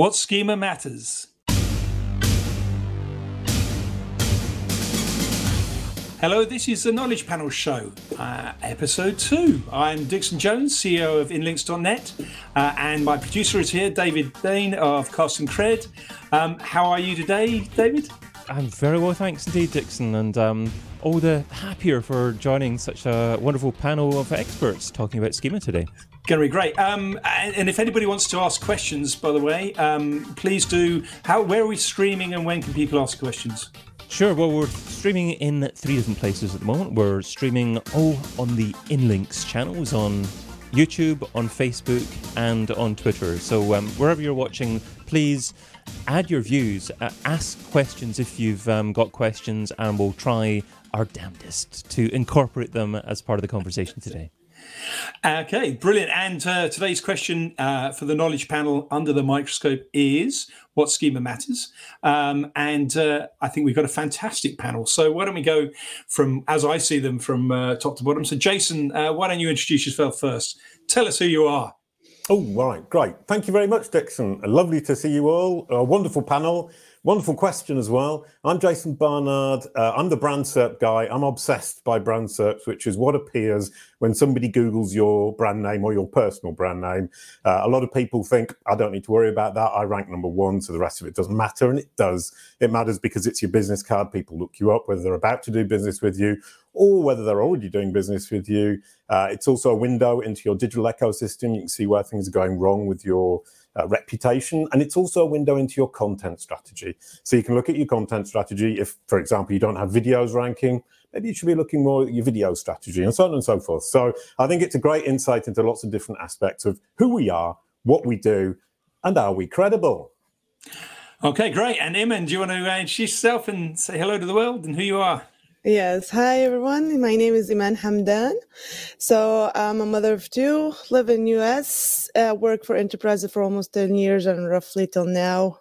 What schema matters? Hello, this is the Knowledge Panel Show, uh, episode two. I'm Dixon Jones, CEO of Inlinks.net, uh, and my producer is here, David Bain of Casting Cred. Um, how are you today, David? I'm very well, thanks indeed, Dixon, and um, all the happier for joining such a wonderful panel of experts talking about schema today. Going to be great. Um, and if anybody wants to ask questions, by the way, um, please do. How? Where are we streaming, and when can people ask questions? Sure. Well, we're streaming in three different places at the moment. We're streaming all on the Inlinks channels on YouTube, on Facebook, and on Twitter. So um, wherever you're watching, please add your views, uh, ask questions if you've um, got questions, and we'll try our damnedest to incorporate them as part of the conversation today. Okay, brilliant. And uh, today's question uh, for the knowledge panel under the microscope is what schema matters? Um, and uh, I think we've got a fantastic panel. So why don't we go from, as I see them, from uh, top to bottom? So, Jason, uh, why don't you introduce yourself first? Tell us who you are. Oh, right, great. Thank you very much, Dixon. Lovely to see you all. A wonderful panel. Wonderful question as well. I'm Jason Barnard. Uh, I'm the brand SERP guy. I'm obsessed by brand SERPs, which is what appears when somebody Googles your brand name or your personal brand name. Uh, a lot of people think, I don't need to worry about that. I rank number one, so the rest of it doesn't matter. And it does. It matters because it's your business card. People look you up, whether they're about to do business with you or whether they're already doing business with you. Uh, it's also a window into your digital ecosystem. You can see where things are going wrong with your uh, reputation. And it's also a window into your content strategy. So you can look at your content strategy. If, for example, you don't have videos ranking, maybe you should be looking more at your video strategy and so on and so forth. So I think it's a great insight into lots of different aspects of who we are, what we do, and are we credible? Okay, great. And Iman, do you want to introduce yourself and say hello to the world and who you are? Yes. Hi, everyone. My name is Iman Hamdan. So I'm a mother of two, live in US, uh, work for enterprise for almost 10 years and roughly till now,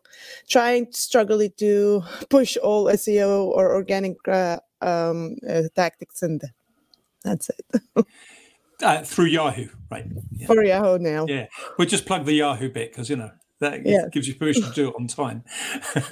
trying to struggle to push all SEO or organic uh, um, uh, tactics and that's it. uh, through Yahoo, right? Yeah. For Yahoo now. Yeah. We'll just plug the Yahoo bit because, you know, that yes. gives you permission to do it on time.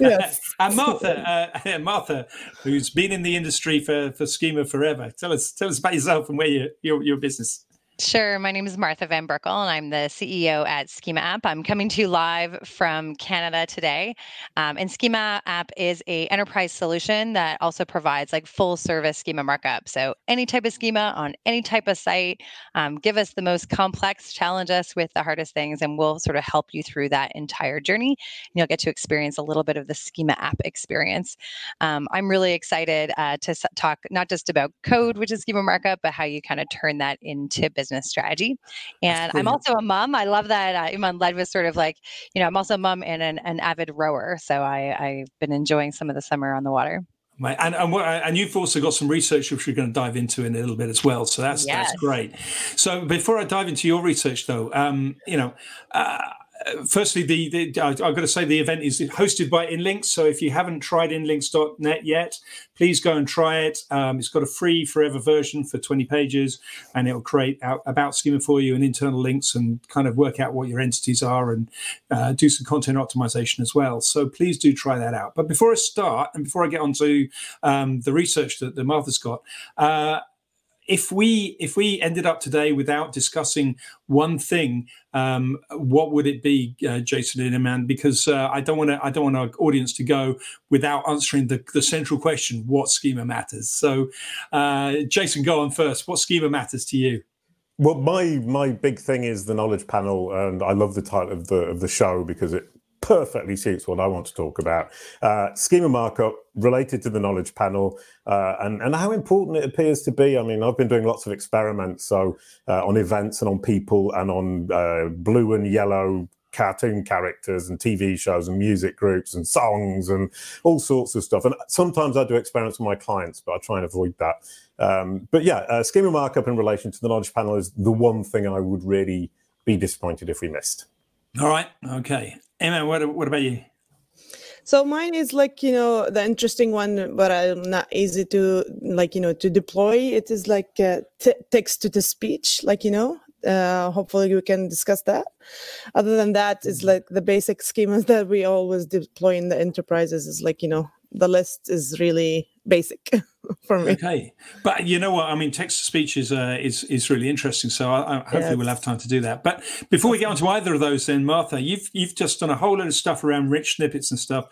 Yes. and Martha, uh, Martha, who's been in the industry for, for Schema forever, tell us tell us about yourself and where you, your your business. Sure. My name is Martha Van Berkel, and I'm the CEO at Schema App. I'm coming to you live from Canada today. Um, and Schema App is a enterprise solution that also provides like full service schema markup. So any type of schema on any type of site, um, give us the most complex, challenge us with the hardest things, and we'll sort of help you through that entire journey. And you'll get to experience a little bit of the Schema App experience. Um, I'm really excited uh, to talk not just about code, which is schema markup, but how you kind of turn that into business business strategy. And I'm also a mom. I love that uh, Iman led was sort of like, you know, I'm also a mom and an, an avid rower. So I, I've been enjoying some of the summer on the water. Right. And, and, and you've also got some research which we're going to dive into in a little bit as well. So that's yes. that's great. So before I dive into your research, though, um, you know, uh, firstly, the, the I've got to say the event is hosted by Inlinks. So if you haven't tried Inlinks.net yet, please go and try it. Um, it's got a free forever version for 20 pages, and it'll create out, about schema for you and internal links and kind of work out what your entities are and uh, do some content optimization as well. So please do try that out. But before I start and before I get onto um, the research that, that Martha's got, uh, if we if we ended up today without discussing one thing, um, what would it be, uh, Jason Iman? Because uh, I don't want to I don't want our audience to go without answering the, the central question: what schema matters? So, uh, Jason, go on first. What schema matters to you? Well, my my big thing is the knowledge panel, and I love the title of the of the show because it perfectly suits what I want to talk about. Uh, schema markup related to the knowledge panel uh, and, and how important it appears to be. I mean, I've been doing lots of experiments, so uh, on events and on people and on uh, blue and yellow cartoon characters and TV shows and music groups and songs and all sorts of stuff. And sometimes I do experiments with my clients, but I try and avoid that. Um, but yeah, uh, schema markup in relation to the knowledge panel is the one thing I would really be disappointed if we missed. All right. Okay. Emma, what, what about you? So mine is like you know the interesting one, but I'm not easy to like you know to deploy. It is like uh, t- text to the speech, like you know uh, hopefully we can discuss that. Other than that, is like the basic schemas that we always deploy in the enterprises is like you know the list is really basic for me. Okay, but you know what? I mean, text to speech is uh, is is really interesting. So I, I, hopefully yes. we'll have time to do that. But before we get on to either of those, then Martha, you've you've just done a whole lot of stuff around rich snippets and stuff.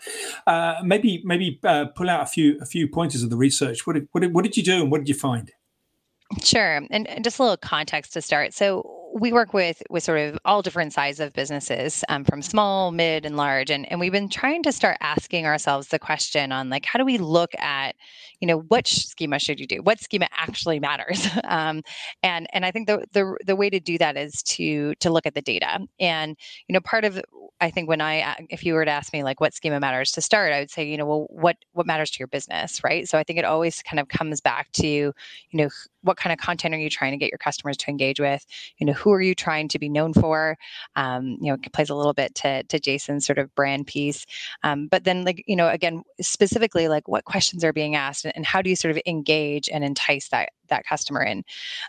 Uh, maybe maybe uh, pull out a few a few pointers of the research. What did, what did, what did you do and what did you find? Sure, and, and just a little context to start. So we work with with sort of all different sizes of businesses um, from small mid and large and, and we've been trying to start asking ourselves the question on like how do we look at you know which schema should you do? What schema actually matters? Um, and and i think the, the the way to do that is to to look at the data. And you know part of I think when I, if you were to ask me like what schema matters to start, I would say, you know, well, what what matters to your business, right? So I think it always kind of comes back to, you know, what kind of content are you trying to get your customers to engage with? You know, who are you trying to be known for? Um, you know, it plays a little bit to to Jason's sort of brand piece, um, but then like you know, again, specifically like what questions are being asked and, and how do you sort of engage and entice that that customer in.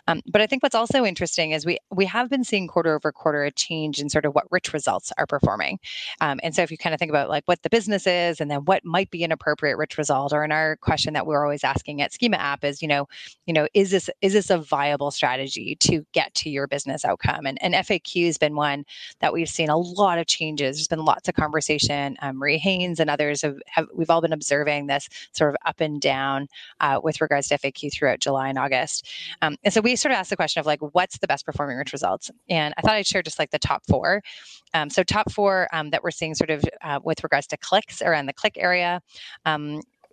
Um, but I think what's also interesting is we we have been seeing quarter over quarter a change in sort of what rich results are performing. Um, and so if you kind of think about like what the business is and then what might be an appropriate rich result, or in our question that we're always asking at Schema App is, you know, you know, is this is this a viable strategy to get to your business outcome? And, and FAQ has been one that we've seen a lot of changes. There's been lots of conversation. Um, Marie Haynes and others have, have we've all been observing this sort of up and down uh, with regards to FAQ throughout July and August August. Um, and so we sort of asked the question of like, what's the best performing rich results? And I thought I'd share just like the top four. Um, so top four um, that we're seeing sort of uh, with regards to clicks around the click area.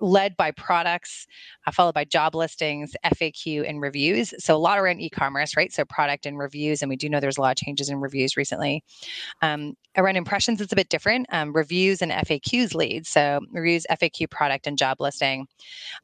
Led by products, uh, followed by job listings, FAQ, and reviews. So a lot around e-commerce, right? So product and reviews, and we do know there's a lot of changes in reviews recently. Um, around impressions, it's a bit different. Um, reviews and FAQs lead. So reviews, FAQ, product, and job listing.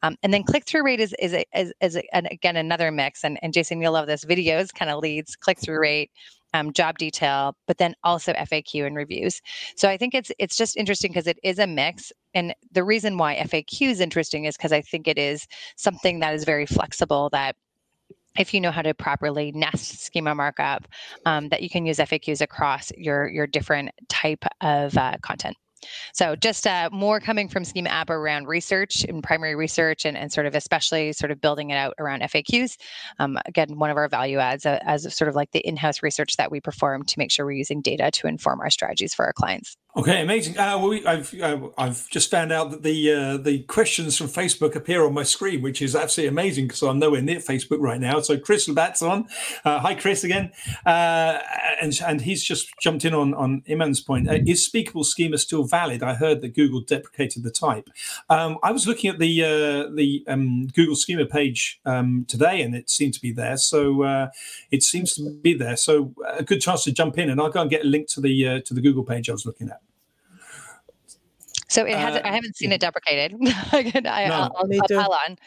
Um, and then click-through rate is is, is, is an, again another mix. And, and Jason, you'll love this. Videos kind of leads click-through rate um, job detail, but then also FAQ and reviews. So I think it's it's just interesting because it is a mix. And the reason why FAQ is interesting is because I think it is something that is very flexible that if you know how to properly nest schema markup, um, that you can use FAQs across your your different type of uh, content. So just uh, more coming from Schema App around research and primary research and, and sort of especially sort of building it out around FAQs. Um, again, one of our value adds uh, as sort of like the in-house research that we perform to make sure we're using data to inform our strategies for our clients. Okay, amazing. Uh, well, we, I've uh, I've just found out that the uh, the questions from Facebook appear on my screen, which is absolutely amazing because I'm nowhere near Facebook right now. So Chris Labatt's on. Uh, hi, Chris again, uh, and and he's just jumped in on on Iman's point. Uh, is speakable schema still valid? I heard that Google deprecated the type. Um, I was looking at the the um, Google schema page um, today, and it seemed to be there. So it seems to be there. So a good chance to jump in, and I'll go and get a link to the to the Google page I was looking at. So it has. Uh, I haven't seen it deprecated. I, no, I'll, I'll, I'll on.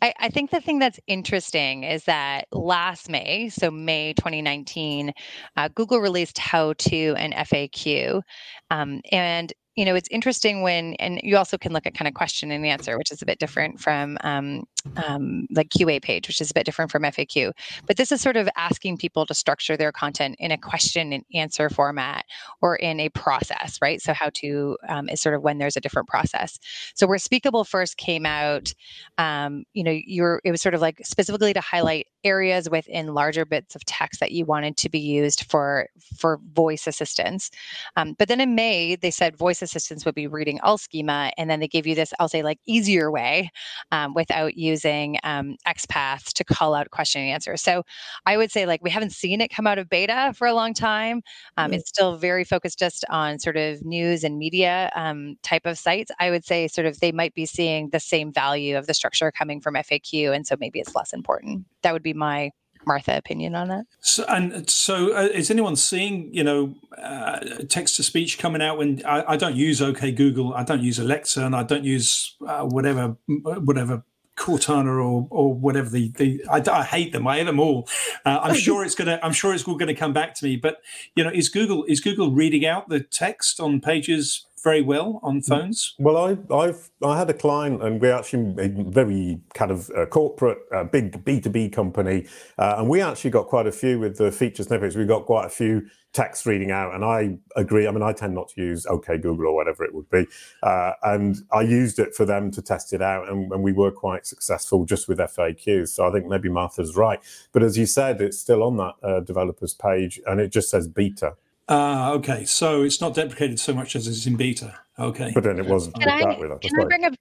I, I, think the thing that's interesting is that last May, so May 2019, uh, Google released How to and FAQ, um, and you know, it's interesting when, and you also can look at kind of question and answer, which is a bit different from um, um, like QA page, which is a bit different from FAQ. But this is sort of asking people to structure their content in a question and answer format or in a process, right? So how to um, is sort of when there's a different process. So where Speakable first came out, um, you know, you're it was sort of like specifically to highlight areas within larger bits of text that you wanted to be used for for voice assistance. Um, but then in May, they said voice assistance would be reading all schema, and then they gave you this, I'll say, like easier way um, without using um, XPath to call out question and answer. So I would say, like, we haven't seen it come out of beta for a long time. Um, mm-hmm. It's still very focused just on sort of news and media um, type of sites. I would say, sort of, they might be seeing the same value of the structure coming from FAQ, and so maybe it's less important. That would be my Martha opinion on that. So, and so, uh, is anyone seeing you know uh, text to speech coming out? When I, I, don't use OK Google, I don't use Alexa, and I don't use uh, whatever whatever Cortana or or whatever the, the I, I hate them. I hate them all. Uh, I'm sure it's gonna. I'm sure it's all going to come back to me. But you know, is Google is Google reading out the text on pages very well on mm. phones? Well, I, I've I had a client, and we actually a very kind of uh, corporate, uh, big B two B company, uh, and we actually got quite a few with the feature snippets. We got quite a few text reading out, and I agree. I mean, I tend not to use OK Google or whatever it would be, uh, and I used it for them to test it out, and, and we were quite successful just with FAQs. So I think maybe Martha's right, but as you said, it's still on that uh, developers page, and it just says beta. Ah, uh, okay. So it's not deprecated so much as it's in beta. Okay. But then it wasn't. Can, I, can I bring up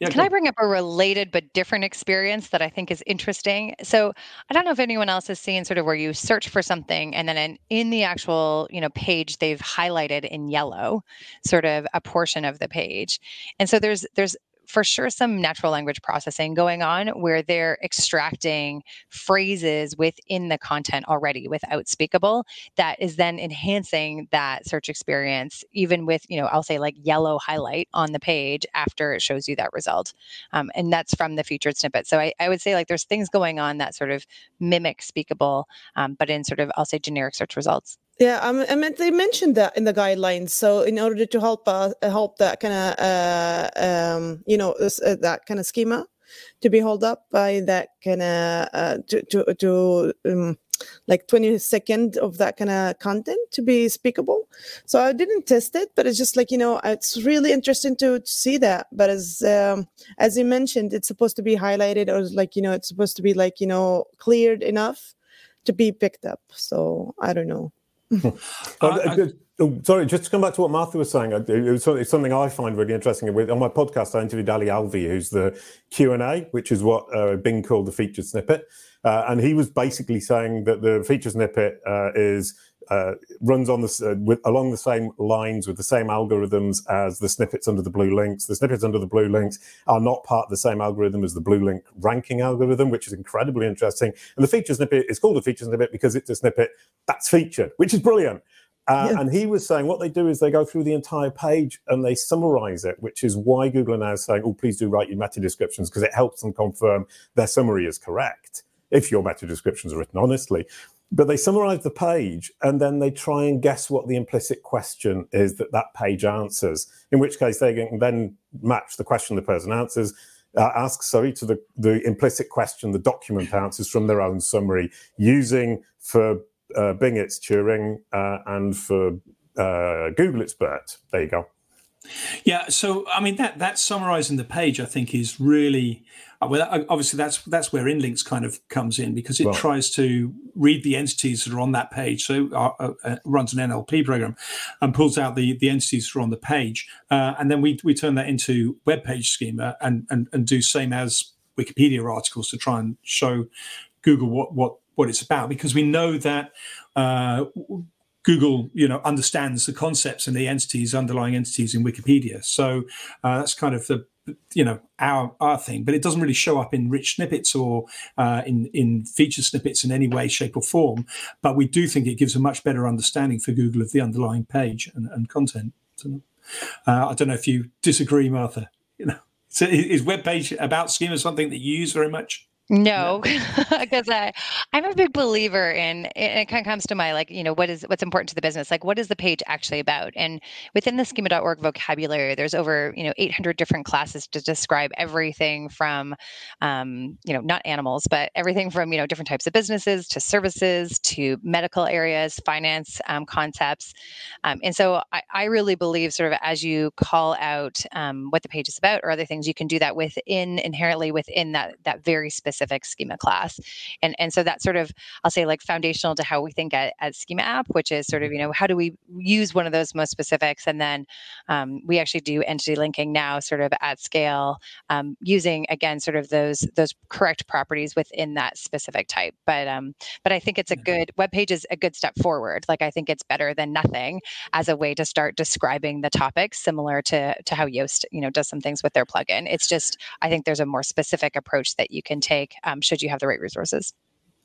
yeah, Can I bring up a related but different experience that I think is interesting? So I don't know if anyone else has seen sort of where you search for something and then in, in the actual you know page they've highlighted in yellow sort of a portion of the page. And so there's there's for sure some natural language processing going on where they're extracting phrases within the content already without speakable that is then enhancing that search experience even with you know i'll say like yellow highlight on the page after it shows you that result um, and that's from the featured snippet. So I, I, would say like there's things going on that sort of mimic speakable um, but in sort of i'll say generic search results yeah, um, I mean, they mentioned that in the guidelines. So, in order to help uh, help that kind of, uh, um, you know, uh, that kind of schema to be held up by that kind of uh, to to, to um, like 20 second of that kind of content to be speakable. So I didn't test it, but it's just like you know, it's really interesting to, to see that. But as um, as you mentioned, it's supposed to be highlighted or like you know, it's supposed to be like you know, cleared enough to be picked up. So I don't know. Uh, I, oh, sorry, just to come back to what Martha was saying, it was it's something I find really interesting. With on my podcast, I interviewed Ali Alvi, who's the Q and A, which is what uh, Bing called the featured snippet, uh, and he was basically saying that the featured snippet uh, is uh, runs on the uh, with, along the same lines with the same algorithms as the snippets under the blue links. The snippets under the blue links are not part of the same algorithm as the blue link ranking algorithm, which is incredibly interesting. And the feature snippet is called a feature snippet because it's a snippet that's featured, which is brilliant. Uh, yeah. And he was saying what they do is they go through the entire page and they summarize it, which is why Google are now saying, oh, please do write your meta descriptions because it helps them confirm their summary is correct if your meta descriptions are written honestly. But they summarize the page and then they try and guess what the implicit question is that that page answers, in which case they can then match the question the person answers. Uh, asks sorry to the, the implicit question the document answers from their own summary using for uh, Bing it's Turing uh, and for uh, Google it's BERT. There you go. Yeah, so I mean that that summarizing the page, I think, is really well. Obviously, that's that's where Inlinks kind of comes in because it tries to read the entities that are on that page. So uh, uh, uh runs an NLP program and pulls out the the entities that are on the page, uh, and then we we turn that into web page schema and and and do same as Wikipedia articles to try and show Google what what what it's about because we know that uh, Google, you know, understands the concepts and the entities, underlying entities in Wikipedia. So uh, that's kind of the, you know, our our thing. But it doesn't really show up in rich snippets or uh, in in feature snippets in any way, shape, or form. But we do think it gives a much better understanding for Google of the underlying page and, and content. Uh, I don't know if you disagree, Martha. You know, is web page about schema something that you use very much? No, because I I'm a big believer in it kind of comes to my like, you know, what is what's important to the business? Like what is the page actually about? And within the schema.org vocabulary, there's over, you know, 800 different classes to describe everything from um, you know, not animals, but everything from, you know, different types of businesses to services to medical areas, finance um, concepts. Um, and so I, I really believe sort of as you call out um, what the page is about or other things, you can do that within inherently within that that very specific specific schema class. And, and so that's sort of, I'll say like foundational to how we think at, at schema app, which is sort of, you know, how do we use one of those most specifics? And then um, we actually do entity linking now sort of at scale um, using again, sort of those, those correct properties within that specific type. But, um, but I think it's a good web page is a good step forward. Like I think it's better than nothing as a way to start describing the topics similar to, to how Yoast, you know, does some things with their plugin. It's just, I think there's a more specific approach that you can take um, should you have the right resources.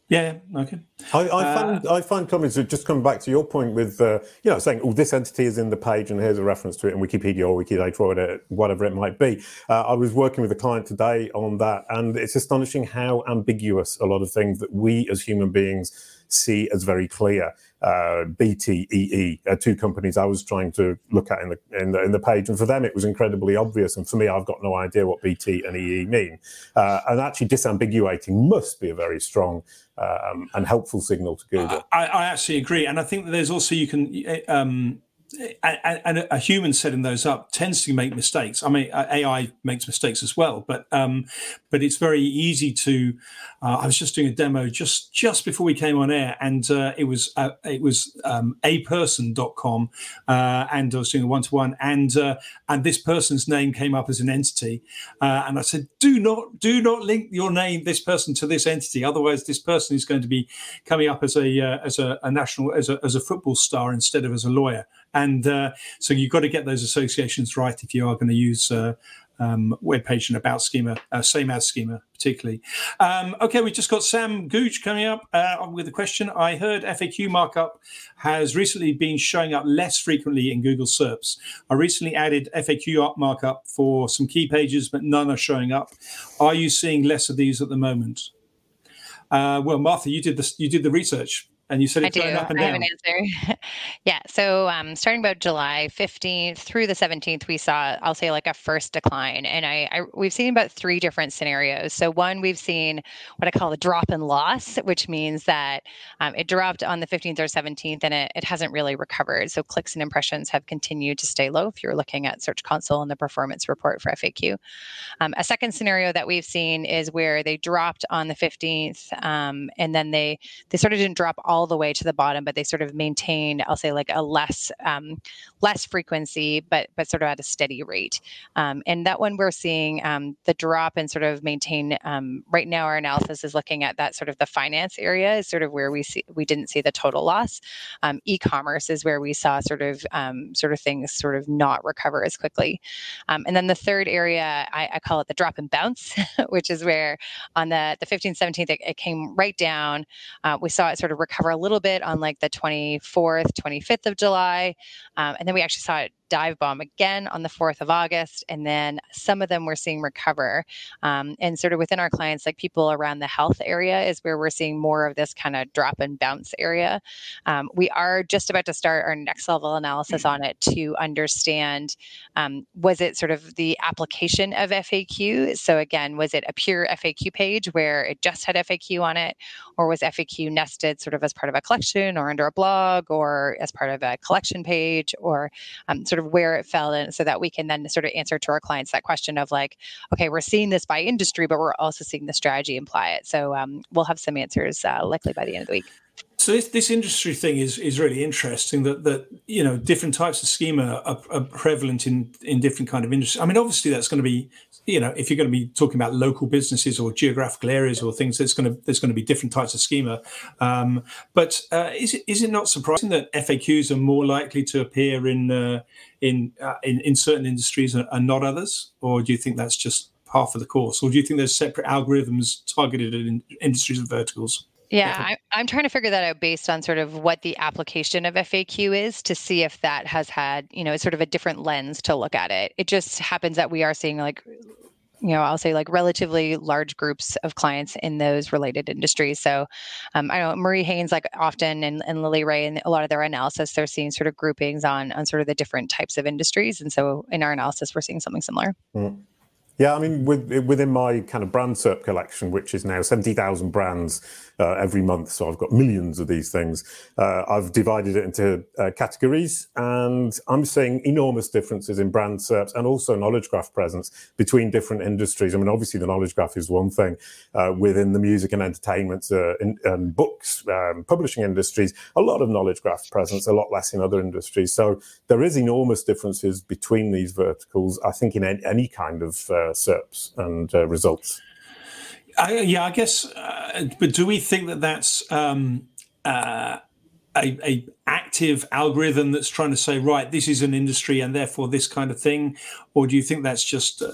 Yeah, okay. I, I uh, find I find comments just come back to your point with uh, you know saying, "Oh, this entity is in the page, and here's a reference to it in Wikipedia or Wikidata or whatever it might be." Uh, I was working with a client today on that, and it's astonishing how ambiguous a lot of things that we as human beings see as very clear. Uh, BTEE, uh, two companies I was trying to look at in the, in the, in the page, and for them it was incredibly obvious, and for me I've got no idea what BT and EE mean. Uh, and actually, disambiguating must be a very strong um, and helpful signal to Google. I, I, actually agree, and I think that there's also you can um, and a human setting those up tends to make mistakes. I mean, AI makes mistakes as well, but um, but it's very easy to. Uh, I was just doing a demo just just before we came on air, and uh, it was uh, it was um, aperson.com, uh, and I was doing a one to one, and uh, and this person's name came up as an entity, uh, and I said, do not do not link your name this person to this entity, otherwise this person is going to be coming up as a uh, as a, a national as a as a football star instead of as a lawyer and uh, so you've got to get those associations right if you are going to use uh, um, web page and about schema, uh, same as schema, particularly. Um, okay, we just got Sam Gooch coming up uh, with a question. I heard FAQ markup has recently been showing up less frequently in Google SERPs. I recently added FAQ markup for some key pages, but none are showing up. Are you seeing less of these at the moment? Uh, well, Martha, you did this. You did the research. And you said it's going up and down. I have an answer. yeah. So um, starting about July 15th through the 17th, we saw, I'll say, like a first decline. And I, I we've seen about three different scenarios. So one, we've seen what I call a drop in loss, which means that um, it dropped on the 15th or 17th and it, it hasn't really recovered. So clicks and impressions have continued to stay low if you're looking at Search Console and the performance report for FAQ. Um, a second scenario that we've seen is where they dropped on the 15th um, and then they they sort of didn't drop all all the way to the bottom, but they sort of maintain, I'll say, like a less um, less frequency, but but sort of at a steady rate. Um, and that one we're seeing um, the drop and sort of maintain. Um, right now, our analysis is looking at that sort of the finance area is sort of where we see we didn't see the total loss. Um, e-commerce is where we saw sort of um, sort of things sort of not recover as quickly. and then the third area, I, I, call it the drop and bounce, which is where on the the 15th, 17th, it, it came right down. Uh, we saw it sort of recover a little bit on like the 24th, 25th of July. Um, and then we actually saw it dive bomb again on the 4th of August. And then some of them we're seeing recover. Um, and sort of within our clients, like people around the health area is where we're seeing more of this kind of drop and bounce area. Um, we are just about to start our next level analysis mm-hmm. on it to understand um, was it sort of the application of FAQ? So again, was it a pure FAQ page where it just had FAQ on it? Or was FAQ nested sort of as part of a collection or under a blog or as part of a collection page or um, sort of where it fell in so that we can then sort of answer to our clients that question of like, okay, we're seeing this by industry, but we're also seeing the strategy imply it. So um, we'll have some answers uh, likely by the end of the week. So this, this industry thing is is really interesting. That that you know different types of schema are, are prevalent in in different kind of industries. I mean, obviously that's going to be you know if you're going to be talking about local businesses or geographical areas or things, there's going to there's going to be different types of schema. Um, but uh, is it is it not surprising that FAQs are more likely to appear in uh, in, uh, in in certain industries and, not others, or do you think that's just half of the course, or do you think there's separate algorithms targeted at industries and verticals? Yeah, I, I'm trying to figure that out based on sort of what the application of FAQ is to see if that has had, you know, sort of a different lens to look at it. It just happens that we are seeing like you know, I'll say like relatively large groups of clients in those related industries. So um, I know Marie Haynes, like often, and, and Lily Ray, and a lot of their analysis, they're seeing sort of groupings on on sort of the different types of industries. And so in our analysis, we're seeing something similar. Mm. Yeah, I mean, with, within my kind of brand SERP collection, which is now 70,000 brands uh, every month, so I've got millions of these things, uh, I've divided it into uh, categories, and I'm seeing enormous differences in brand SERPs and also knowledge graph presence between different industries. I mean, obviously, the knowledge graph is one thing uh, within the music and entertainment uh, in, and books, um, publishing industries, a lot of knowledge graph presence, a lot less in other industries. So there is enormous differences between these verticals, I think, in any kind of uh, SERPs and uh, results. I, yeah, I guess. Uh, but do we think that that's um, uh, a, a, active algorithm that's trying to say, right, this is an industry and therefore this kind of thing, or do you think that's just? Uh,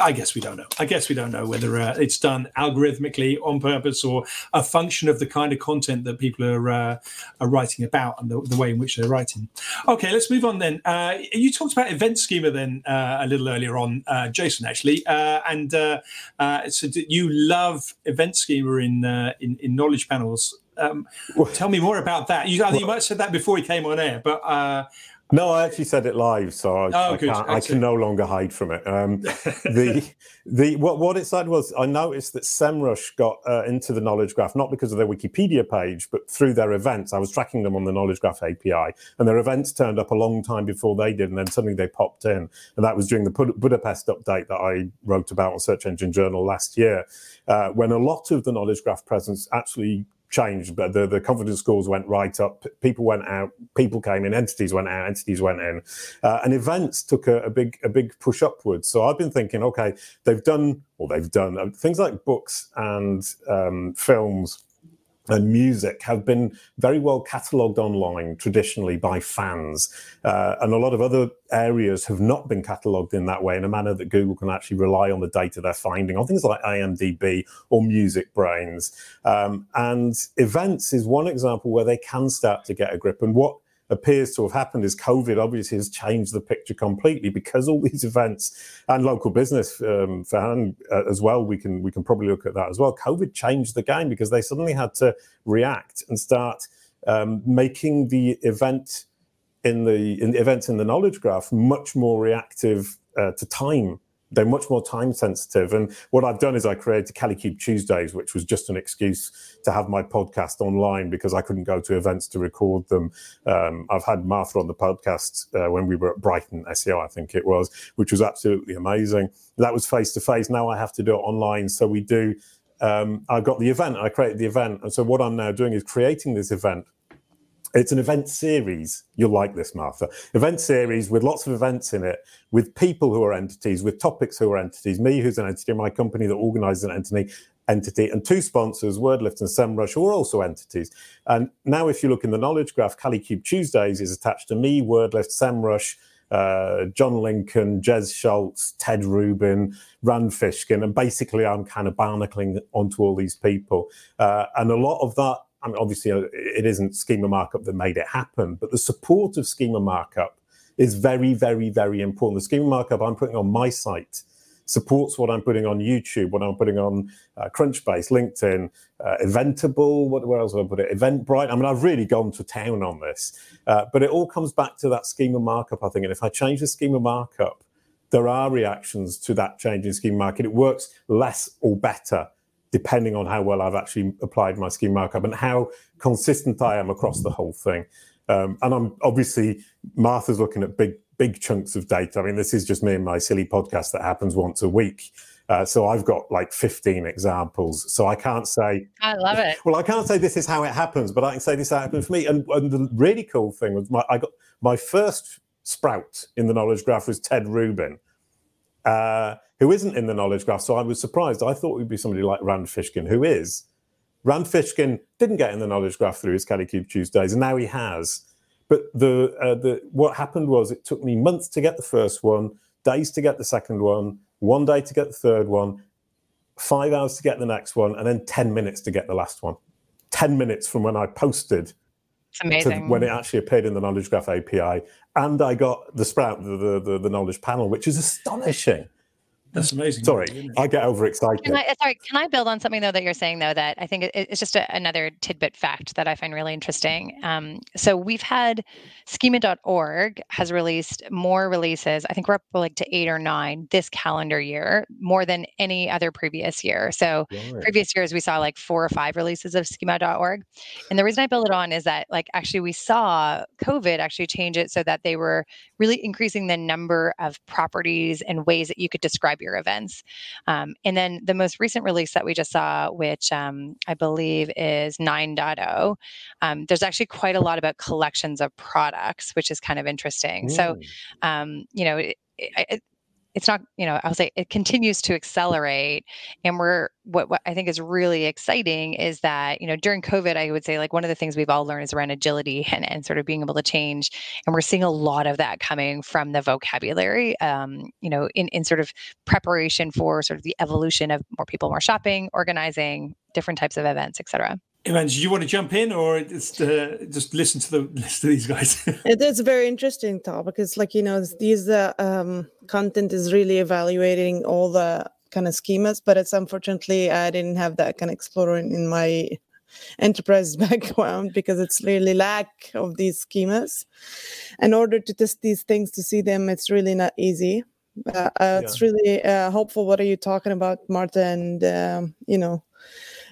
I guess we don't know. I guess we don't know whether uh, it's done algorithmically on purpose or a function of the kind of content that people are uh, are writing about and the, the, way in which they're writing. Okay, let's move on then. Uh, you talked about event schema then uh, a little earlier on, uh, Jason, actually, and so you love event schema in in, in knowledge panels Um, tell me more about that. You, you might have said that before he came on air, but uh, no, I actually said it live, so I, oh, I, I can no longer hide from it. Um, the the what what it said was I noticed that SEMrush got uh, into the knowledge graph not because of their Wikipedia page, but through their events. I was tracking them on the knowledge graph API, and their events turned up a long time before they did, and then suddenly they popped in, and that was during the Budapest update that I wrote about on Search Engine Journal last year, uh, when a lot of the knowledge graph presence actually changed, but the, the confidence scores went right up. People went out, people came in, entities went out, entities went in, uh, and events took a, a, big a big push upwards. So I've been thinking, okay, they've done, or they've done uh, things like books and um, films and music have been very well catalogued online traditionally by fans. Uh, and a lot of other areas have not been catalogued in that way in a manner that Google can actually rely on the data they're finding on things like IMDb or MusicBrainz. Um, and events is one example where they can start to get a grip. And what appears to have happened is COVID obviously has changed the picture completely because all these events and local business um, fan uh, as well. We can we can probably look at that as well. COVID changed the game because they suddenly had to react and start um, making the event in the in events in the knowledge graph much more reactive uh, to time they're much more time sensitive. And what I've done is I created Kalicube Tuesdays, which was just an excuse to have my podcast online because I couldn't go to events to record them. Um, I've had Martha on the podcast uh, when we were at Brighton SEO, I think it was, which was absolutely amazing. That was face to face. Now I have to do it online. So we do. Um, I got the event. I created the event, and so what I'm now doing is creating this event it's an event series. You'll like this, Martha. Event series with lots of events in it, with people who are entities, with topics who are entities, me who's an entity, my company that organizes an entity, entity, and two sponsors, WordLift and SEMrush, who are also entities. And now, if you look in the knowledge graph, Kalicube Tuesdays is attached to me, WordLift, SEMrush, uh, John Lincoln, Jes Scholz, Ted Rubin, Rand Fishkin, and basically I'm kind of barnacling onto all these people. Uh, and a lot of that I mean, obviously, uh, it isn't schema markup that made it happen, but the support of schema markup is very, very, very important. The schema markup I'm putting on my site supports what I'm putting on YouTube, what I'm putting on uh, Crunchbase, LinkedIn, uh, Eventable. What, where else have I put it? Eventbrite. I mean, I've really gone to town on this, uh, but it all comes back to that schema markup. I think, and if I change the schema markup, there are reactions to that change in schema markup. It works less or better depending on how well I've actually applied my scheme markup and how consistent I am across the whole thing. Um, and I'm obviously Martha's looking at big big chunks of data. I mean, this is just me and my silly podcast that happens once a week. Uh, so I've got like 15 examples. So I can't say. I love it. Well, I can't say this is how it happens, but I can say this happened for me. And, and the really cool thing was my, I got my first sprout in the knowledge graph was Ted Rubin. Uh, who isn't in the knowledge graph. So I was surprised. I thought it would be somebody like Rand Fishkin, who is. Rand Fishkin didn't get in the knowledge graph through his Kalicube Tuesdays, and now he has. But the uh, the what happened was it took me months to get the first one, days to get the second one, one day to get the third one, five hours to get the next one, and then ten minutes to get the last one. Ten minutes from when I posted it's amazing. when it actually appeared in the Knowledge Graph API, and I got the Sprout, the, the, the knowledge panel, which is astonishing. That's amazing. Sorry, I get overexcited. Can I, sorry, can I build on something though that you're saying though that I think it's just a, another tidbit fact that I find really interesting. Um, so we've had schema.org has released more releases. I think we're up like to eight or nine this calendar year, more than any other previous year. So right. previous years we saw like four or five releases of schema.org. And the reason I build it on is that like actually we saw COVID actually change it so that they were really increasing the number of properties and ways that you could describe your events. Um, and then the most recent release that we just saw, which um, I believe is 9.0, um, there's actually quite a lot about collections of products, which is kind of interesting. Mm. So, um, you know, it, it's not you know i'll say it continues to accelerate and we're what, what i think is really exciting is that you know during covid i would say like one of the things we've all learned is around agility and, and sort of being able to change and we're seeing a lot of that coming from the vocabulary um, you know in, in sort of preparation for sort of the evolution of more people more shopping organizing different types of events et cetera Iman, do you want to jump in or just uh, just listen to the listen to these guys? it is a very interesting topic. It's like you know these uh, um, content is really evaluating all the kind of schemas, but it's unfortunately I didn't have that kind of explorer in, in my enterprise background because it's really lack of these schemas. In order to test these things to see them, it's really not easy. Uh, uh, yeah. It's really uh, hopeful. What are you talking about, Marta? And um, you know,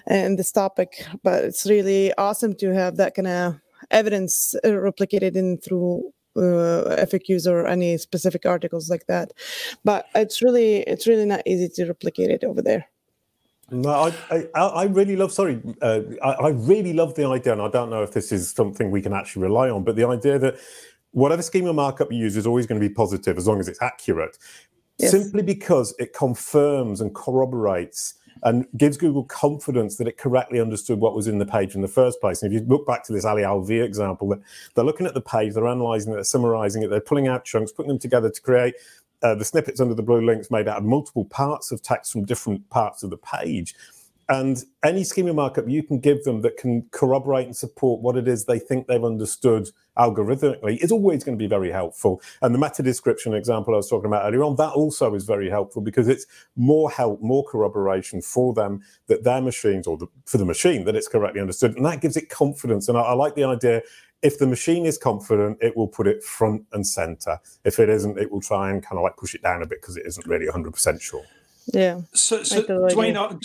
and this topic, but it's really awesome to have that kind of evidence uh, replicated in through uh, FAQs or any specific articles like that. But it's really it's really not easy to replicate it over there. No, I, I, I really love. Sorry, uh, I, I really love the idea, and I don't know if this is something we can actually rely on, but the idea that whatever schema markup you use is always going to be positive as long as it's accurate. Yes. Simply because it confirms and corroborates and gives Google confidence that it correctly understood what was in the page in the first place. And if you look back to this Ali Alvi example, that they're looking at the page, they're analyzing it, they're summarizing it, they're pulling out chunks, putting them together to create uh, the snippets under the blue links made out of multiple parts of text from different parts of the page. And any schema markup you can give them that can corroborate and support what it is they think they've understood algorithmically is always going to be very helpful. And the meta description example I was talking about earlier on, that also is very helpful because it's more help, more corroboration for them that their machines or the, for the machine that it's correctly understood. And that gives it confidence. And I, I like the idea if the machine is confident, it will put it front and center. If it isn't, it will try and kind of like push it down a bit because it isn't really 100% sure. Yeah. So, so Dwayne,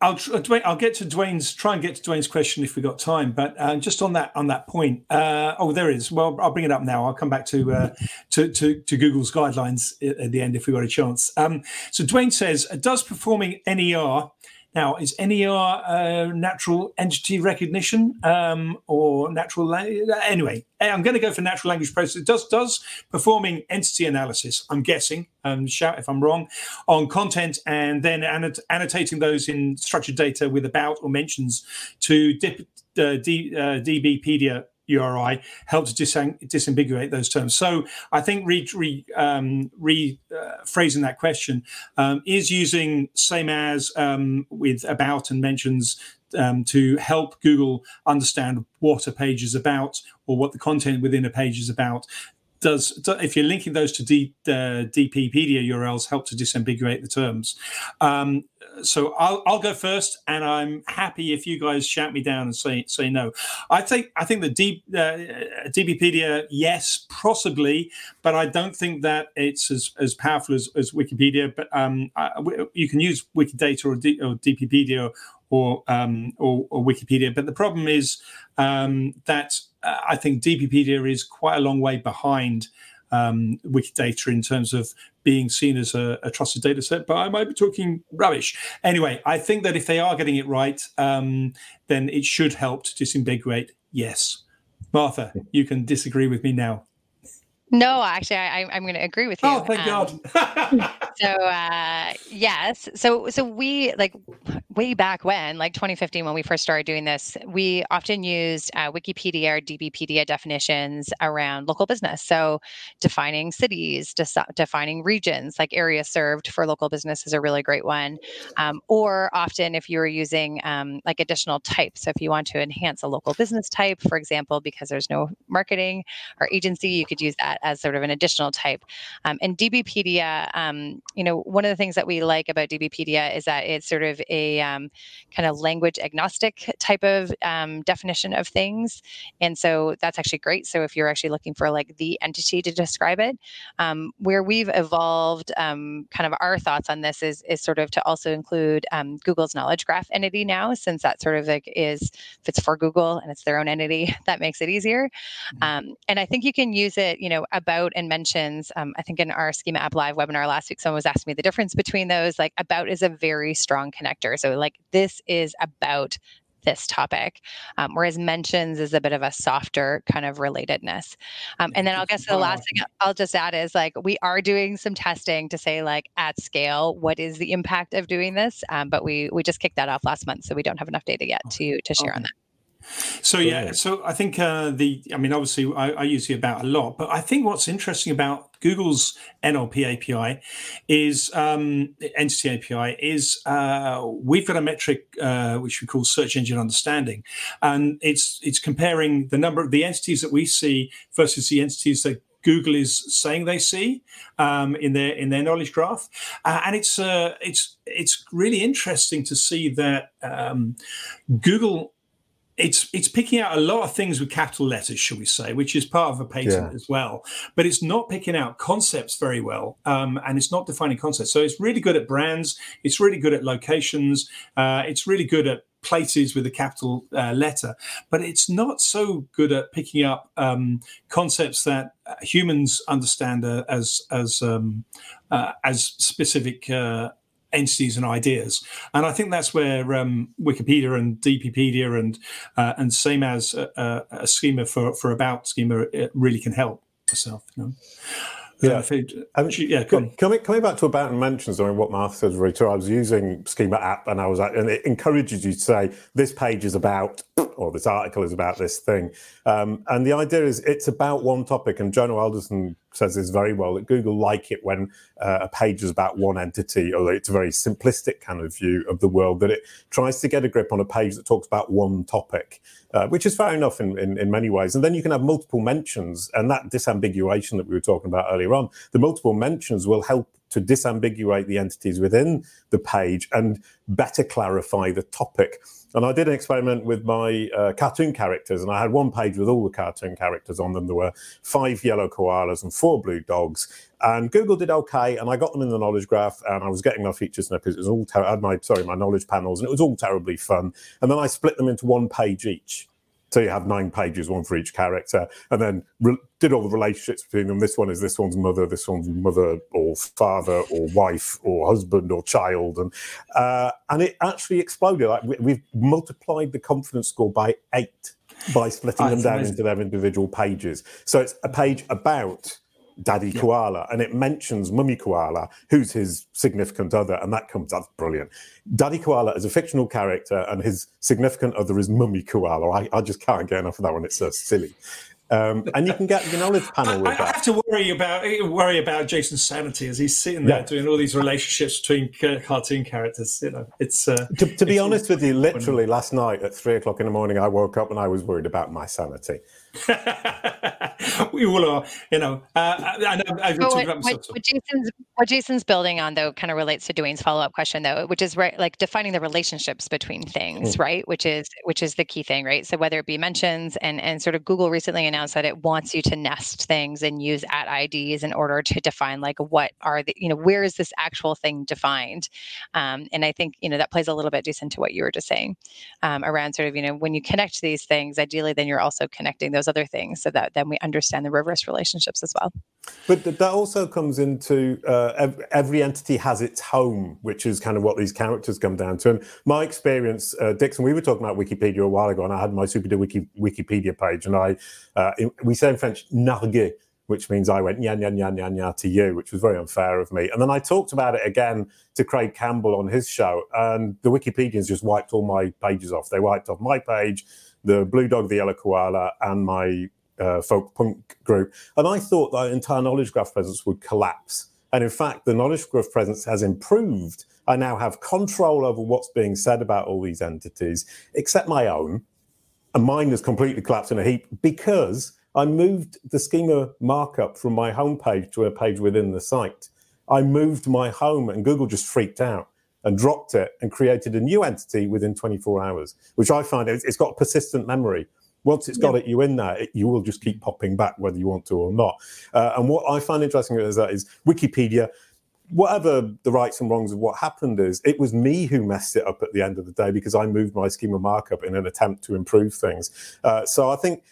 I'll, uh, Dwayne, I'll get to Dwayne's try and get to Dwayne's question if we got time. But uh, just on that on that point, uh, oh, there is. Well, I'll bring it up now. I'll come back to uh, to, to, to Google's guidelines at the end if we got a chance. Um, so Dwayne says, does performing NER now, is NER uh, natural entity recognition um, or natural Anyway, I'm going to go for natural language processing. Does does performing entity analysis. I'm guessing. Um, shout if I'm wrong on content and then annot- annotating those in structured data with about or mentions to dip, uh, D, uh, DBpedia URI help to dis- disambiguate those terms. So I think re, re, um, rephrasing uh, that question um, is using same as um, with about and mentions um, to help Google understand what a page is about or what the content within a page is about. Does, if you're linking those to D, uh, DBpedia URLs help to disambiguate the terms? Um, so I'll, I'll go first, and I'm happy if you guys shout me down and say say no. I think I think the D, uh, DBpedia, yes, possibly, but I don't think that it's as, as powerful as, as Wikipedia. But um, you can use Wikidata or, D, or DBpedia or, um, or, or Wikipedia. But the problem is um, that uh, I think DBpedia is quite a long way behind um, Wikidata in terms of being seen as a, a, trusted data set, but I might be talking rubbish. Anyway, I think that if they are getting it right, um, then it should help to disambiguate. Yes. Martha, you can disagree with me now. No, actually, I, am going to agree with you. Oh, thank um, God. so uh, yes, so so we like way back when, like 2015, when we first started doing this, we often used uh, Wikipedia or DBpedia definitions around local business. So defining cities, defining regions, like area served for local business is a really great one. Um, or often, if you were using um, like additional types, so if you want to enhance a local business type, for example, because there's no marketing or agency, you could use that that as sort of an additional type. Um, and DBpedia, um, you know, one of the things that we like about DBpedia is that it's sort of a um, kind of language agnostic type of um, definition of things. And so that's actually great. So if you're actually looking for like the entity to describe it, um, where we've evolved um, kind of our thoughts on this is, is sort of to also include Google's knowledge graph entity now, since that sort of like is, if it's for Google and it's their own entity, that makes it easier. Mm-hmm. and I think you can use it, you know, about and mentions. Um, I think in our Schema App Live webinar last week, someone was asking me the difference between those. Like about is a very strong connector. So like this is about this topic, um, whereas mentions is a bit of a softer kind of relatedness. Um, and then I'll guess the last thing I'll just add is like we are doing some testing to say like at scale what is the impact of doing this, um, but we we just kicked that off last month, so we don't have enough data yet to to share okay. on that. So yeah, so I think uh, the I mean obviously I, I, use the about a lot, but I think what's interesting about Google's NLP API is um, entity API is uh, we've got a metric uh, which we call search engine understanding, and it's it's comparing the number of the entities that we see versus the entities that Google is saying they see um, in their in their knowledge graph, uh, and it's uh, it's it's really interesting to see that um, Google it's it's picking out a lot of things with capital letters, shall we say, which is part of a patent yeah. as well. But it's not picking out concepts very well, um, and it's not defining concepts. So it's really good at brands. It's really good at locations. Uh, it's really good at places with a capital uh, letter, but it's not so good at picking up um, concepts that humans understand uh, as as um, uh, as specific uh, entities and ideas. And I think that's where um, Wikipedia and DBpedia and uh, and same as a, a, schema for for about schema really can help myself. You know? Yeah, um, yeah. Coming, coming back to about and mentions, I mean, what Martha says very true. I was using Schema app, and I was, and it encourages you to say this page is about, or this article is about this thing, um, and the idea is it's about one topic. And Jono Alderson says this very well that Google like it when uh, a page is about one entity, although it's a very simplistic kind of view of the world. That it tries to get a grip on a page that talks about one topic, uh, which is fair enough in, in, in many ways. And then you can have multiple mentions, and that disambiguation that we were talking about earlier on, the multiple mentions will help to disambiguate the entities within the page and better clarify the topic. And I did an experiment with my uh, cartoon characters, and I had one page with all the cartoon characters on them. There were five yellow koalas and four blue dogs. And Google did okay, and I got them in the knowledge graph, and I was getting my feature snippets. It was all ter- I had my sorry my knowledge panels, and it was all terribly fun. And then I split them into one page each. So you have nine pages, one for each character, and then re- did all the relationships between them. This one is this one's mother, this one's mother or father or wife or husband or child, and uh, and it actually exploded. Like we, have multiplied the confidence score by eight by splitting oh, them down amazing. into their individual pages. So it's a page about Daddy yeah. Koala, and it mentions Mummy Koala, who's his significant other, and that comes that's brilliant. Daddy Koala is a fictional character, and his significant other is Mummy Koala. I, I just can't get enough of that one. It's so silly. Um, and you can get the knowledge panel with I, that. I have to worry about worry about Jason's sanity as he's sitting there yeah. doing all these relationships between cartoon characters. You know, it's uh, to, to be honest with you. Literally last night at three o'clock in the morning, I woke up and I was worried about my sanity. we all are, you know. Uh, I know. I what, what, what, Jason's what Jason's building on though kind of relates to Dwayne's follow up question though, which is right, like defining the relationships between things, mm. right? Which is which is the key thing, right? So whether it be mentions and and sort of Google recently announced that it wants you to nest things and use at IDs in order to define like what are the you know where is this actual thing defined, um, and I think you know that plays a little bit Jason to what you were just saying um, around sort of you know when you connect these things, ideally then you're also connecting those those other things so that then we understand the reverse relationships as well. But that also comes into uh, every entity has its home, which is kind of what these characters come down to. And my experience, uh, Dixon, we were talking about Wikipedia a while ago, and I had my Super Wiki, Wikipedia page, and I uh, we say in French "narguer," which means I went nya nya nya nya nya to you, which was very unfair of me. And then I talked about it again to Craig Campbell on his show, and the Wikipedians just wiped all my pages off. They wiped off my page, the Blue Dog, the Yellow Koala, and my uh, folk punk group. And I thought that entire knowledge graph presence would collapse. And in fact, the knowledge graph presence has improved. I now have control over what's being said about all these entities, except my own. And mine has completely collapsed in a heap because I moved the schema markup from my homepage to a page within the site. I moved my home and Google just freaked out and dropped it and created a new entity within 24 hours, which I find it's got persistent memory. Once it's got yeah. it, you in there, it, you will just keep popping back whether you want to or not. Uh, and what I find interesting is that is Wikipedia, whatever the rights and wrongs of what happened is, it was me who messed it up at the end of the day because I moved my schema markup in an attempt to improve things. Uh, so I think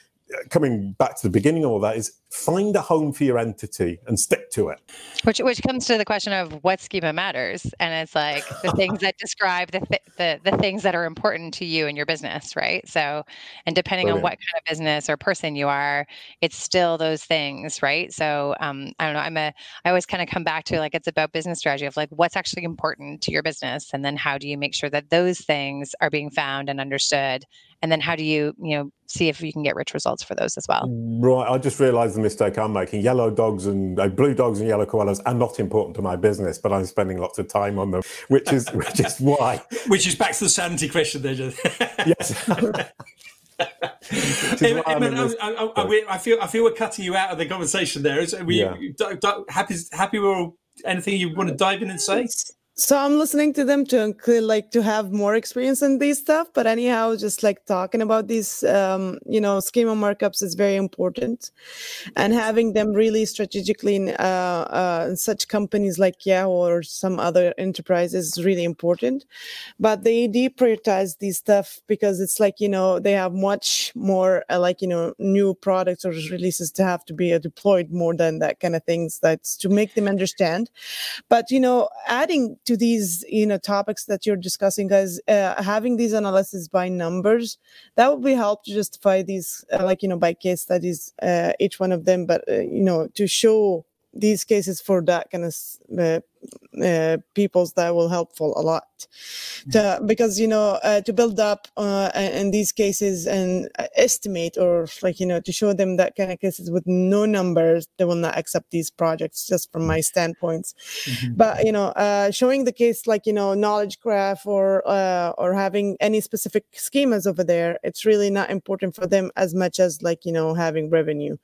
coming back to the beginning of all that is find a home for your entity and stick to it. Which which comes to the question of what schema matters, and it's like the things that describe the, th- the the things that are important to you and your business, right? So, and depending Brilliant. on what kind of business or person you are, it's still those things, right? So, um, I don't know. I'm a I always kind of come back to like it's about business strategy of like what's actually important to your business, and then how do you make sure that those things are being found and understood and then how do you you know see if you can get rich results for those as well right i just realized mistake i'm making yellow dogs and uh, blue dogs and yellow koalas are not important to my business but i'm spending lots of time on them which is which is why which is back to the sanity question there yes I, feel I feel we're cutting you out of the conversation there. Is we yeah. happy happy we're all, anything you want to dive in and say? So i'm listening to them to like to have more experience in these stuff but anyhow just like talking about these um, you know schema markups is very important. And having them really strategically in, uh, uh, in such companies like yahoo or some other enterprises is really important. But they deprioritize these stuff because it's like you know they have much more uh, like you know new products or releases to have to be uh, deployed more than that kind of things that's to make them understand. But you know adding to these you know topics that you're discussing guys uh, having these analysis by numbers that would be help to justify these uh, like you know by case studies uh, each one of them but uh, you know to show these cases for that kind of uh, uh, peoples that will helpful a lot to, mm. because you know uh, to build up uh, in these cases and estimate or like you know to show them that kind of cases with no numbers they will not accept these projects just from my standpoints mm-hmm. but you know uh, showing the case like you know knowledge graph or uh, or having any specific schemas over there it's really not important for them as much as like you know having revenue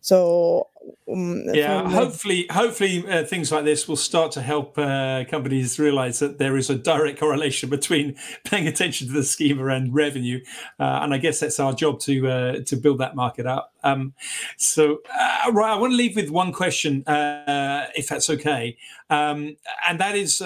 so um, yeah, hopefully, hopefully uh, things like this will start to help uh, companies realize that there is a direct correlation between paying attention to the schema and revenue, uh, and I guess that's our job to uh, to build that market up. Um, so, uh, right, I want to leave with one question, uh, if that's okay, um, and that is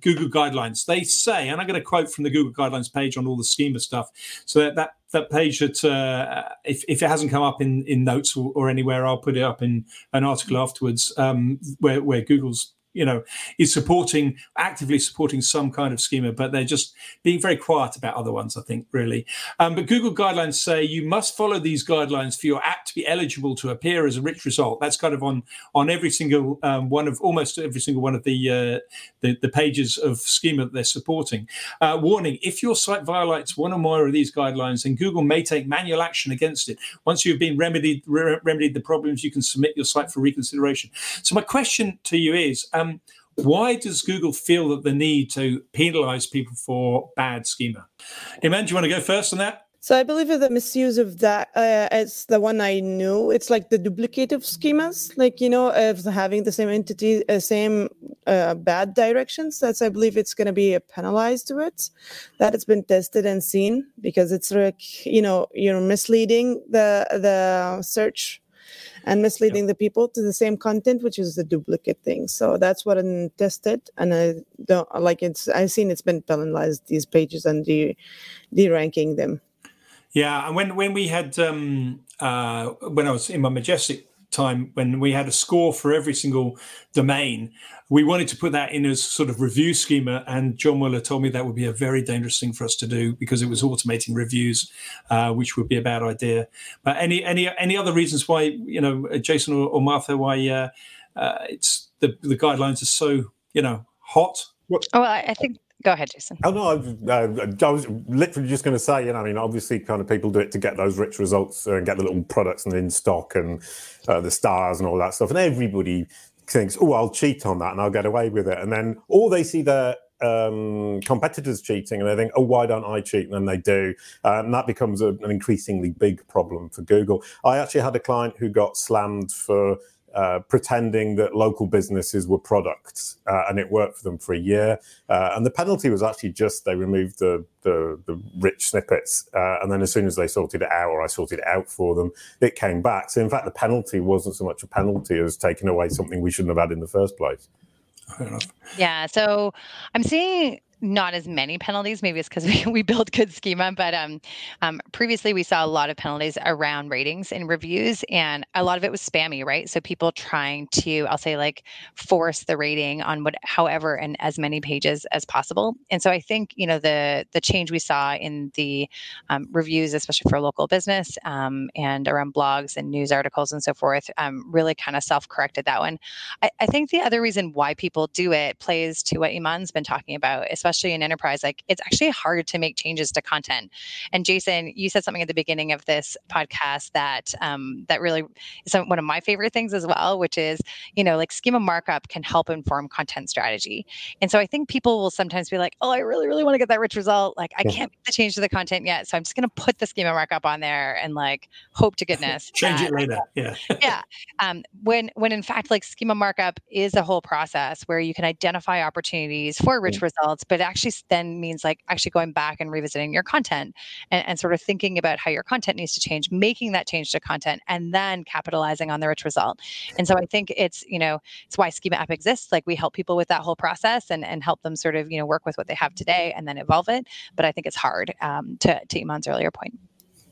Google guidelines. They say, and I'm going to quote from the Google guidelines page on all the schema stuff. So that that, that page that uh, if, if it hasn't come up in, in notes or, or, anywhere, I'll put it up in an article afterwards um, where, where Google's you know, is supporting actively supporting some kind of schema, but they're just being very quiet about other ones. I think really. Um, but Google guidelines say you must follow these guidelines for your app to be eligible to appear as a rich result. That's kind of on on every single um, one of almost every single one of the uh, the, the, pages of schema that they're supporting. Uh, warning: if your site violates one or more of these guidelines, then Google may take manual action against it. Once you've been remedied re- remedied the problems, you can submit your site for reconsideration. So my question to you is. Um, um, why does Google feel that the need to penalize people for bad schema? Iman, do you want to go first on that? So I believe the misuse of that uh, it's the one I knew. It's like the duplicative schemas, like you know, of having the same entity, uh, same uh, bad directions. That's I believe it's going to be penalized to it. That it's been tested and seen because it's like you know you're misleading the the search and misleading the people to the same content, which is the duplicate thing. So that's what I tested, and I don't like it's. I've seen it's been penalized these pages and de de-ranking them. Yeah, and when when we had um, uh, when I was in my majestic time when we had a score for every single domain. We wanted to put that in as sort of review schema, and John Mueller told me that would be a very dangerous thing for us to do because it was automating reviews, uh, which would be a bad idea. But any any any other reasons why you know Jason or, or Martha why uh, uh, it's the the guidelines are so you know hot? Oh, I think Go ahead, Jason. Oh no, I, uh, I was literally just going to say, you know, I mean, obviously, kind of people do it to get those rich results and get the little products and in stock and uh, the stars and all that stuff, and everybody thinks, oh, I'll cheat on that and I'll get away with it, and then all they see their um, competitors cheating and they think, oh, why don't I cheat? And then they do. Uh, and that becomes a, an increasingly big problem for Google. I actually had a client who got slammed for uh, pretending that local businesses were products, uh, and it worked for them for a year. Uh, and the penalty was actually just they removed the the, the rich snippets, uh, and then as soon as they sorted it out, or I sorted it out for them, it came back. So in fact, the penalty wasn't so much a penalty as taking away something we shouldn't have had in the first place. Yeah. So I'm seeing not as many penalties. Maybe it's because we, we build good schema, but um, um, previously we saw a lot of penalties around ratings and reviews, and a lot of it was spammy, right? So people trying to, I'll say, like force the rating on what, however, and as many pages as possible. And so I think you know the the change we saw in the um, reviews, especially for local business um, and around blogs and news articles and so forth, um, really kind of self corrected that one. I, I think the other reason why people do it plays to what Iman's been talking about, especially especially in enterprise, like it's actually hard to make changes to content. And Jason, you said something at the beginning of this podcast that um, that really is one of my favorite things as well, which is you know like schema markup can help inform content strategy. And so I think people will sometimes be like, oh, I really really want to get that rich result. Like I can't make the change to the content yet, so I'm just going to put the schema markup on there and like hope to goodness change that, it later. Yeah, yeah. Um, when when in fact like schema markup is a whole process where you can identify opportunities for rich results, but actually then means like actually going back and revisiting your content and, and sort of thinking about how your content needs to change, making that change to content, and then capitalizing on the rich result. And so I think it's you know it's why Schema App exists. Like we help people with that whole process and and help them sort of you know work with what they have today and then evolve it. But I think it's hard um, to to Iman's earlier point.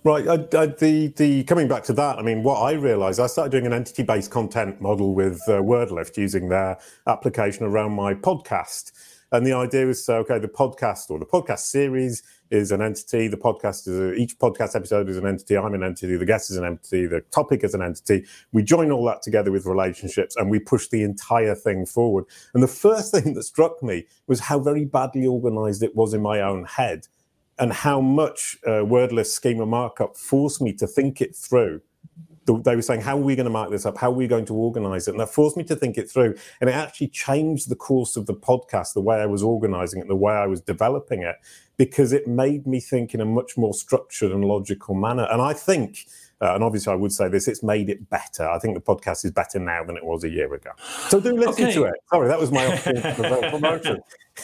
Right. I, I, the the coming back to that, I mean, what I realised, I started doing an entity-based content model with uh, WordLift using their application around my podcast, and the idea was so okay, the podcast or the podcast series is an entity. The podcast is a, each podcast episode is an entity. I'm an entity. The guest is an entity. The topic is an entity. We join all that together with relationships, and we push the entire thing forward. And the first thing that struck me was how very badly organised it was in my own head and how much uh, WordLift schema markup forced me to think it through. They were saying, How are we going to mark this up? How are we going to organize it? And that forced me to think it through. And it actually changed the course of the podcast, the way I was organizing it, the way I was developing it, because it made me think in a much more structured and logical manner. And I think uh, and obviously, I would say this: it's made it better. I think the podcast is better now than it was a year ago. So do listen okay. to it. Sorry, that was my promotion.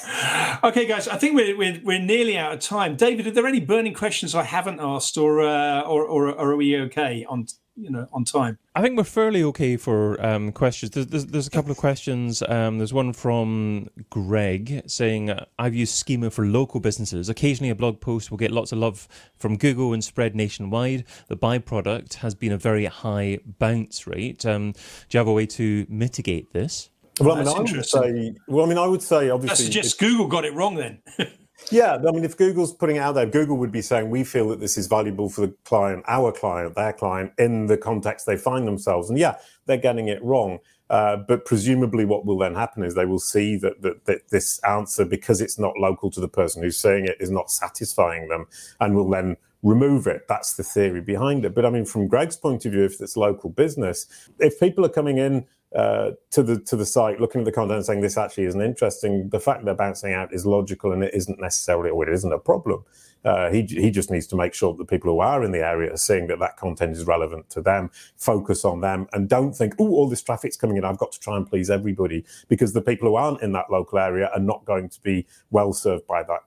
okay, guys, I think we're, we're, we're nearly out of time. David, are there any burning questions I haven't asked, or uh, or, or, or are we okay on you know on time. I think we're fairly okay for um, questions. There's, there's, there's, a couple of questions. Um, there's one from Greg saying, "I've used Schema for local businesses. Occasionally, a blog post will get lots of love from Google and spread nationwide. The byproduct has been a very high bounce rate. Um, do you have a way to mitigate this?" Well, I mean, I would say. Well, I mean, I would say obviously. That suggests Google got it wrong then. Yeah, I mean, if Google's putting it out there, Google would be saying, we feel that this is valuable for the client, our client, their client, in the context they find themselves. And yeah, they're getting it wrong. Uh, but presumably, what will then happen is they will see that, that, that this answer, because it's not local to the person who's saying it, is not satisfying them and will then remove it. That's the theory behind it. But I mean, from Greg's point of view, if it's local business, if people are coming in uh, to the to the site, looking at the content, saying this actually isn't interesting. The fact they're bouncing out is logical, and it isn't necessarily, or it isn't a problem. Uh, he he just needs to make sure that the people who are in the area are seeing that that content is relevant to them. Focus on them, and don't think, oh, all this traffic's coming in. I've got to try and please everybody, because the people who aren't in that local area are not going to be well served by that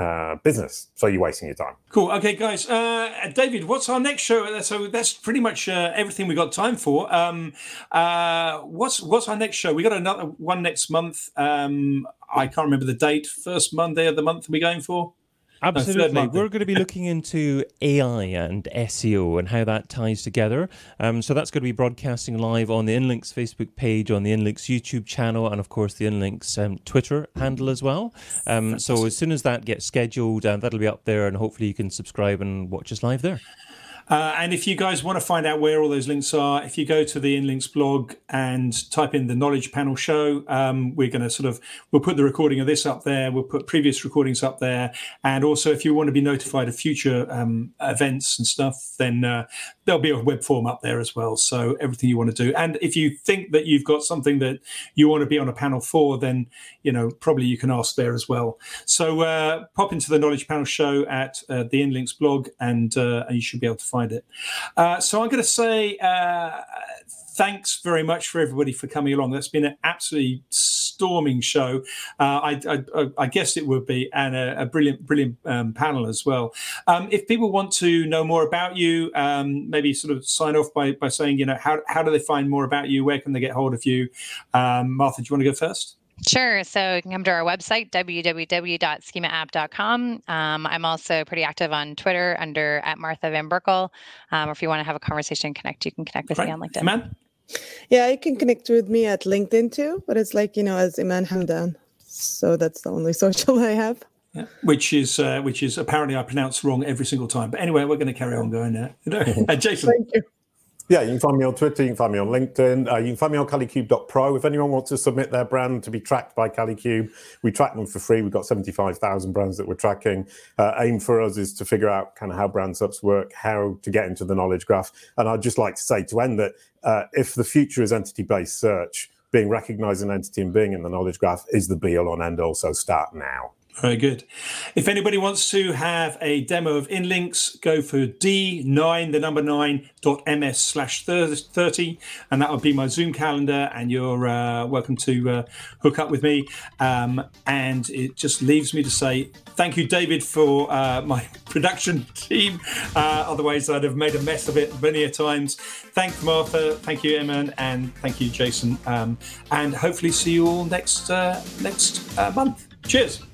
uh, business. So you're wasting your time. Cool. Okay, guys. Uh, David, what's our next show? So that's pretty much uh, everything we got time for. Um, uh, what's what's our next show? We got another one next month. Um, I can't remember the date. First Monday of the month. Are we going for? Absolutely. We're going to be looking into AI and SEO and how that ties together. Um, so that's going to be broadcasting live on the Inlinks Facebook page, on the Inlinks YouTube channel, and of course the Inlinks um, Twitter handle as well. Um, so as soon as that gets scheduled, uh, that'll be up there, and hopefully you can subscribe and watch us live there. Uh, and if you guys want to find out where all those links are, if you go to the InLinks blog and type in the Knowledge Panel Show, um, we're going to sort of we'll put the recording of this up there. We'll put previous recordings up there, and also if you want to be notified of future um, events and stuff, then uh, there'll be a web form up there as well. So everything you want to do, and if you think that you've got something that you want to be on a panel for, then you know probably you can ask there as well. So uh, pop into the Knowledge Panel Show at uh, the InLinks blog, and, uh, and you should be able to find find it. Uh, so I'm going to say uh, thanks very much for everybody for coming along. That's been an absolutely storming show. Uh, I, I, I, guessed it would be, and a, a brilliant, brilliant um, panel as well. Um, if people want to know more about you, um, maybe sort of sign off by, by saying, you know, how, how do they find more about you? Where can they get hold of you? Um, Martha, do you want to go first? Sure. So you can come to our website, www.schemaapp.com. Um, I'm also pretty active on Twitter under at Martha Van Berkel. Um, or if you want to have a conversation, connect, you can connect with me on LinkedIn. Iman? Yeah, you can connect with me at LinkedIn too, but it's like, you know, as Iman Hamdan. So that's the only social I have. Yeah, which is uh, which is apparently I pronounce wrong every single time. But anyway, we're going to carry on going there. You know, Jason. Thank you. Yeah, you can find me on Twitter, you can find me on LinkedIn, uh, you can find me on Kalicube.pro. If anyone wants to submit their brand to be tracked by Kalicube, we track them for free. We've got 75,000 brands that we're tracking. Uh, aim for us is to figure out kind of how brand SERPs work, how to get into the knowledge graph. And I'd just like to say to end that uh, if the future is entity based search, being recognized an entity and being in the knowledge graph is the be all and end all. So start now. Very good. If anybody wants to have a demo of InLinks, go for D9, the number 9, dot ms slash 30, and that would be my Zoom calendar, and you're uh, welcome to uh, hook up with me. Um, and it just leaves me to say thank you, David, for uh, my production team. Uh, otherwise, I'd have made a mess of it many a times. Thank Martha, thank you, Emma, and thank you, Jason. Um, and hopefully see you all next, uh, next uh, month. Cheers.